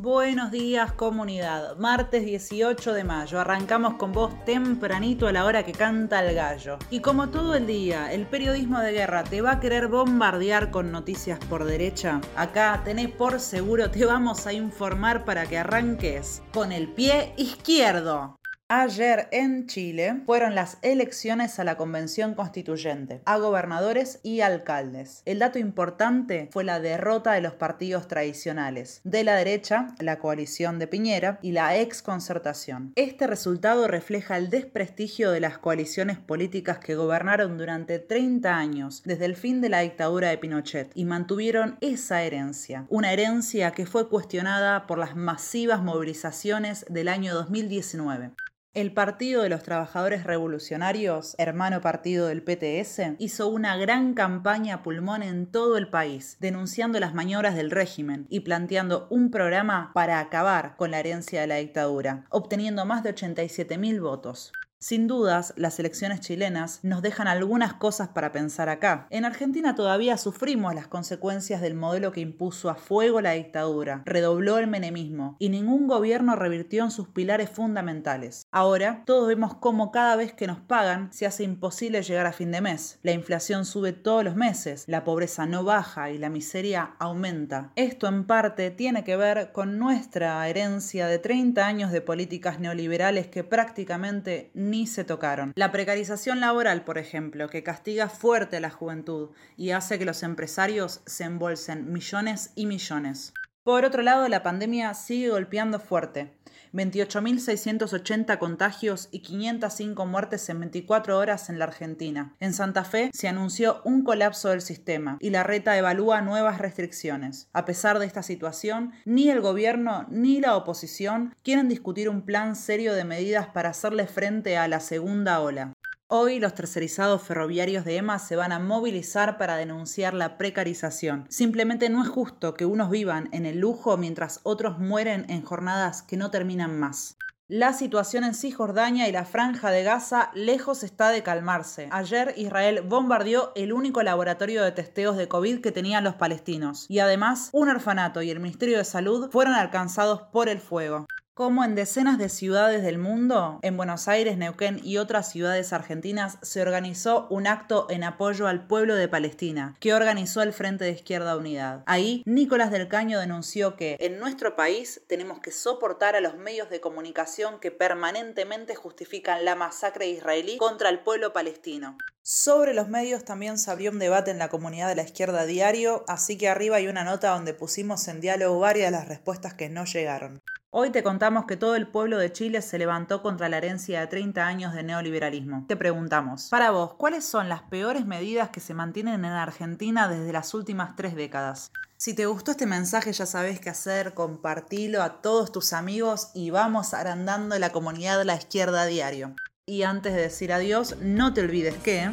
Buenos días comunidad, martes 18 de mayo, arrancamos con vos tempranito a la hora que canta el gallo. Y como todo el día, el periodismo de guerra te va a querer bombardear con noticias por derecha, acá tenés por seguro, te vamos a informar para que arranques con el pie izquierdo. Ayer en Chile fueron las elecciones a la Convención Constituyente, a gobernadores y alcaldes. El dato importante fue la derrota de los partidos tradicionales, de la derecha, la coalición de Piñera y la exconcertación. Este resultado refleja el desprestigio de las coaliciones políticas que gobernaron durante 30 años, desde el fin de la dictadura de Pinochet, y mantuvieron esa herencia, una herencia que fue cuestionada por las masivas movilizaciones del año 2019. El Partido de los Trabajadores Revolucionarios, hermano partido del PTS, hizo una gran campaña a pulmón en todo el país, denunciando las maniobras del régimen y planteando un programa para acabar con la herencia de la dictadura, obteniendo más de 87.000 votos. Sin dudas, las elecciones chilenas nos dejan algunas cosas para pensar acá. En Argentina todavía sufrimos las consecuencias del modelo que impuso a fuego la dictadura, redobló el menemismo y ningún gobierno revirtió en sus pilares fundamentales. Ahora, todos vemos cómo cada vez que nos pagan se hace imposible llegar a fin de mes. La inflación sube todos los meses, la pobreza no baja y la miseria aumenta. Esto en parte tiene que ver con nuestra herencia de 30 años de políticas neoliberales que prácticamente ni se tocaron. La precarización laboral, por ejemplo, que castiga fuerte a la juventud y hace que los empresarios se embolsen millones y millones. Por otro lado, la pandemia sigue golpeando fuerte. 28.680 contagios y 505 muertes en 24 horas en la Argentina. En Santa Fe se anunció un colapso del sistema y la reta evalúa nuevas restricciones. A pesar de esta situación, ni el gobierno ni la oposición quieren discutir un plan serio de medidas para hacerle frente a la segunda ola. Hoy los tercerizados ferroviarios de EMA se van a movilizar para denunciar la precarización. Simplemente no es justo que unos vivan en el lujo mientras otros mueren en jornadas que no terminan más. La situación en Cisjordania y la franja de Gaza lejos está de calmarse. Ayer Israel bombardeó el único laboratorio de testeos de COVID que tenían los palestinos. Y además, un orfanato y el Ministerio de Salud fueron alcanzados por el fuego como en decenas de ciudades del mundo, en Buenos Aires, Neuquén y otras ciudades argentinas, se organizó un acto en apoyo al pueblo de Palestina, que organizó el Frente de Izquierda Unidad. Ahí, Nicolás del Caño denunció que en nuestro país tenemos que soportar a los medios de comunicación que permanentemente justifican la masacre israelí contra el pueblo palestino. Sobre los medios también se abrió un debate en la comunidad de la izquierda diario, así que arriba hay una nota donde pusimos en diálogo varias de las respuestas que no llegaron. Hoy te contamos que todo el pueblo de Chile se levantó contra la herencia de 30 años de neoliberalismo. Te preguntamos, para vos, ¿cuáles son las peores medidas que se mantienen en Argentina desde las últimas tres décadas? Si te gustó este mensaje ya sabes qué hacer, compartilo a todos tus amigos y vamos agrandando la comunidad de la izquierda a diario. Y antes de decir adiós, no te olvides que...